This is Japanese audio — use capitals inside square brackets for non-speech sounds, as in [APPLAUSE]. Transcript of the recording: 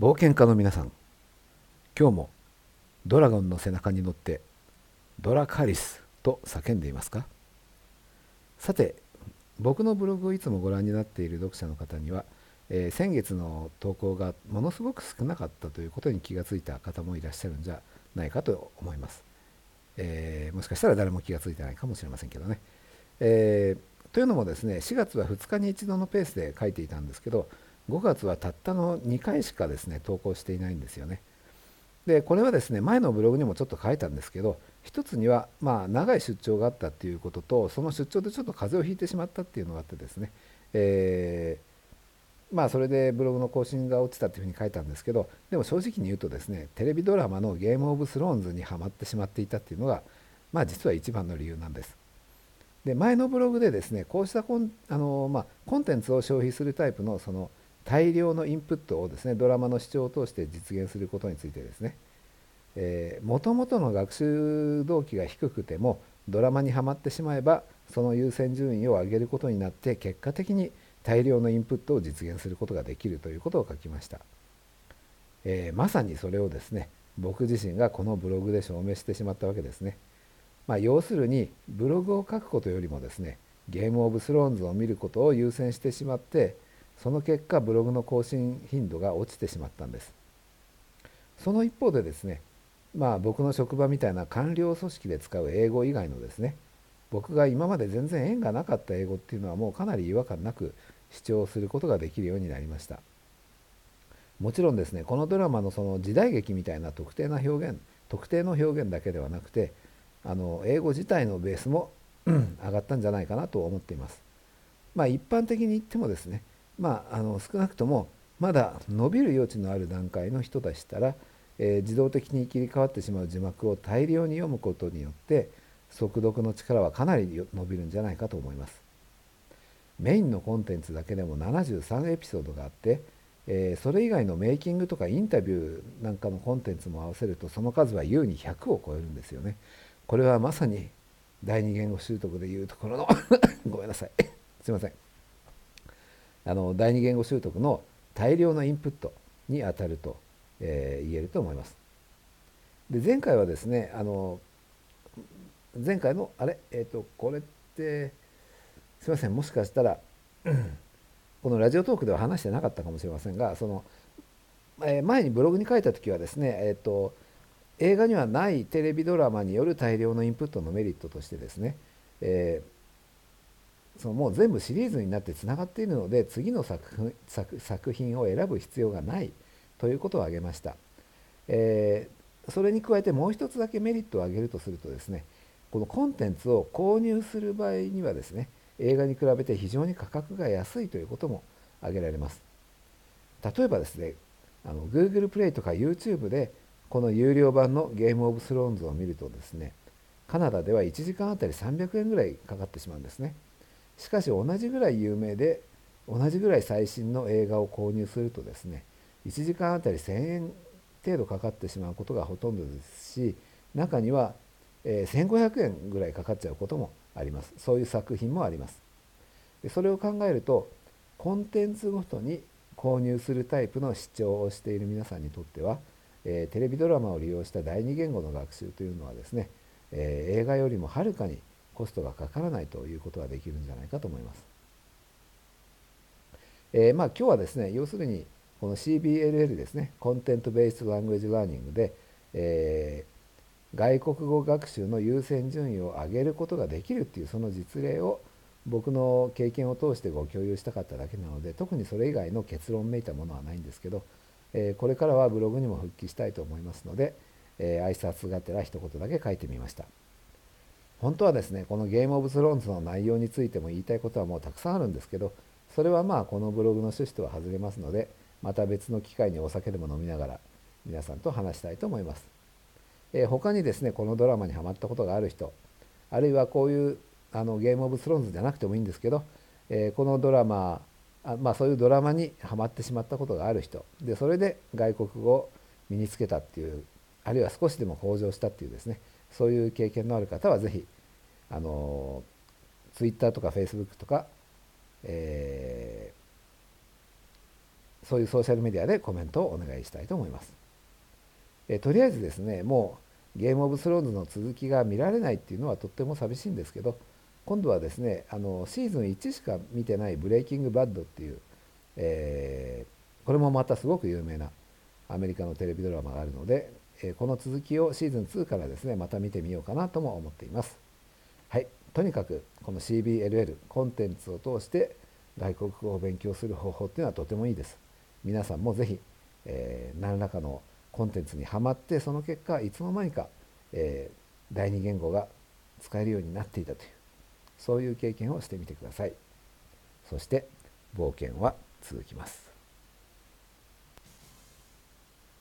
冒険家の皆さん今日もドラゴンの背中に乗ってドラカリスと叫んでいますか？さて僕のブログをいつもご覧になっている読者の方には、えー、先月の投稿がものすごく少なかったということに気がついた方もいらっしゃるんじゃないかと思います、えー、もしかしたら誰も気がついてないかもしれませんけどね、えー、というのもですね4月は2日に1度のペースで書いていたんですけど5月はたったの2回しかですね投稿していないんですよね。でこれはですね前のブログにもちょっと書いたんですけど一つにはまあ長い出張があったっていうこととその出張でちょっと風邪をひいてしまったっていうのがあってですね、えー、まあそれでブログの更新が落ちたっていうふうに書いたんですけどでも正直に言うとですねテレビドラマの「ゲーム・オブ・スローンズ」にはまってしまっていたっていうのがまあ実は一番の理由なんです。で前のブログでですねこうしたコンあの、まあ、コンテンツを消費するタイプのその大量のインプットをですねドラマの視聴を通して実現することについてですね。もともとの学習動機が低くてもドラマにはまってしまえばその優先順位を上げることになって結果的に大量のインプットを実現することができるということを書きました、えー、まさにそれをですね僕自身がこのブログで証明してしまったわけですね、まあ、要するにブログを書くことよりもですねゲームオブスローンズを見ることを優先してしまってその結果ブログの更新頻度が落ちてしまったんです。その一方でですねまあ僕の職場みたいな官僚組織で使う英語以外のですね僕が今まで全然縁がなかった英語っていうのはもうかなり違和感なく主張することができるようになりました。もちろんですねこのドラマのその時代劇みたいな特定な表現特定の表現だけではなくてあの英語自体のベースも [CLEARS THROAT] 上がったんじゃないかなと思っています。まあ一般的に言ってもですねまあ、あの少なくともまだ伸びる余地のある段階の人でしたら、えー、自動的に切り替わってしまう字幕を大量に読むことによって速読の力はかなり伸びるんじゃないかと思います。メインのコンテンツだけでも73エピソードがあって、えー、それ以外のメイキングとかインタビューなんかのコンテンツも合わせるとその数は優に100を超えるんですよね。これはまさに第二言語習得でいうところのごめんなさい [LAUGHS] すいませんあの第二言語習得の大量のインプットにあたると、えー、言えると思います。で前回はですねあの前回のあれ？えっ、ー、とこれってすいませんもしかしたら [CLEARS THROAT] このラジオトークでは話してなかったかもしれませんがその、えー、前にブログに書いた時はですねえっ、ー、と映画にはないテレビドラマによる大量のインプットのメリットとしてですね、えーそのもう全部シリーズになってつながっているので次の作作品を選ぶ必要がないということを挙げました、えー、それに加えてもう一つだけメリットを挙げるとするとですねこのコンテンツを購入する場合にはですね映画に比べて非常に価格が安いということも挙げられます。例えばですねあの Google プレイとか YouTube でこの有料版のゲームオブスローンズを見るとですねカナダでは1時間あたり300円ぐらいかかってしまうんですね。しかし同じぐらい有名で同じぐらい最新の映画を購入するとですね1時間あたり1000円程度かかってしまうことがほとんどですし中には、え1500円ぐらいかかっちゃうこともあります。そういう作品もあります。でそれを考えるとコンテンツごとに購入するタイプの視聴をしている皆さんにとっては、え、テレビドラマを利用した第二言語の学習というのはですね、え、映画よりもはるかにコストがかからないということができるんじゃないかと思います。えー、まあ今日はですね要するにこの CBLL ですね content-based language learning で、えー、外国語学習の優先順位を上げることができるっていうその実例を僕の経験を通してご共有したかっただけなので特にそれ以外の結論めいたものはないんですけど、えー、これからはブログにも復帰したいと思いますので、えー、挨拶がてら一言だけ書いてみました。本当はですねこのゲームオブスローンズの内容についても言いたいことはもうたくさんあるんですけどそれはまあこのブログの趣旨とは外れますのでまた別の機会にお酒でも飲みながら皆さんと話したいと思います。えー、他にですねこのドラマにハマったことがある人あるいはこういうあのゲームオブスローンズじゃなくてもいいんですけど、えー、このドラマあまあそういうドラマにはまってしまったことがある人でそれで外国語を身につけたっていうあるいは少しでも向上したっていうですねそういう経験のある方は是非あの Twitter とか Facebook とか、えー、そういうソーシャルメディアでコメントをお願いしたいと思います。えとりあえずですねもうゲームオブスローンズの続きが見られないっていうのはとっても寂しいんですけど今度はですねあのシーズン1しか見てない「ブレイキングバッド」っていう、えー、これもまたすごく有名なアメリカのテレビドラマがあるので、え、この続きをシーズン2からですねまた見てみようかなとも思っています。はい、とにかくこの CBLL コンテンツを通して外国語を勉強する方法っていうのはとてもいいです。皆さんもぜひ、えー、何らかのコンテンツにはまってその結果いつの間にか、えー、第二言語が使えるようになっていたというそういう経験をしてみてください。そして冒険は続きます。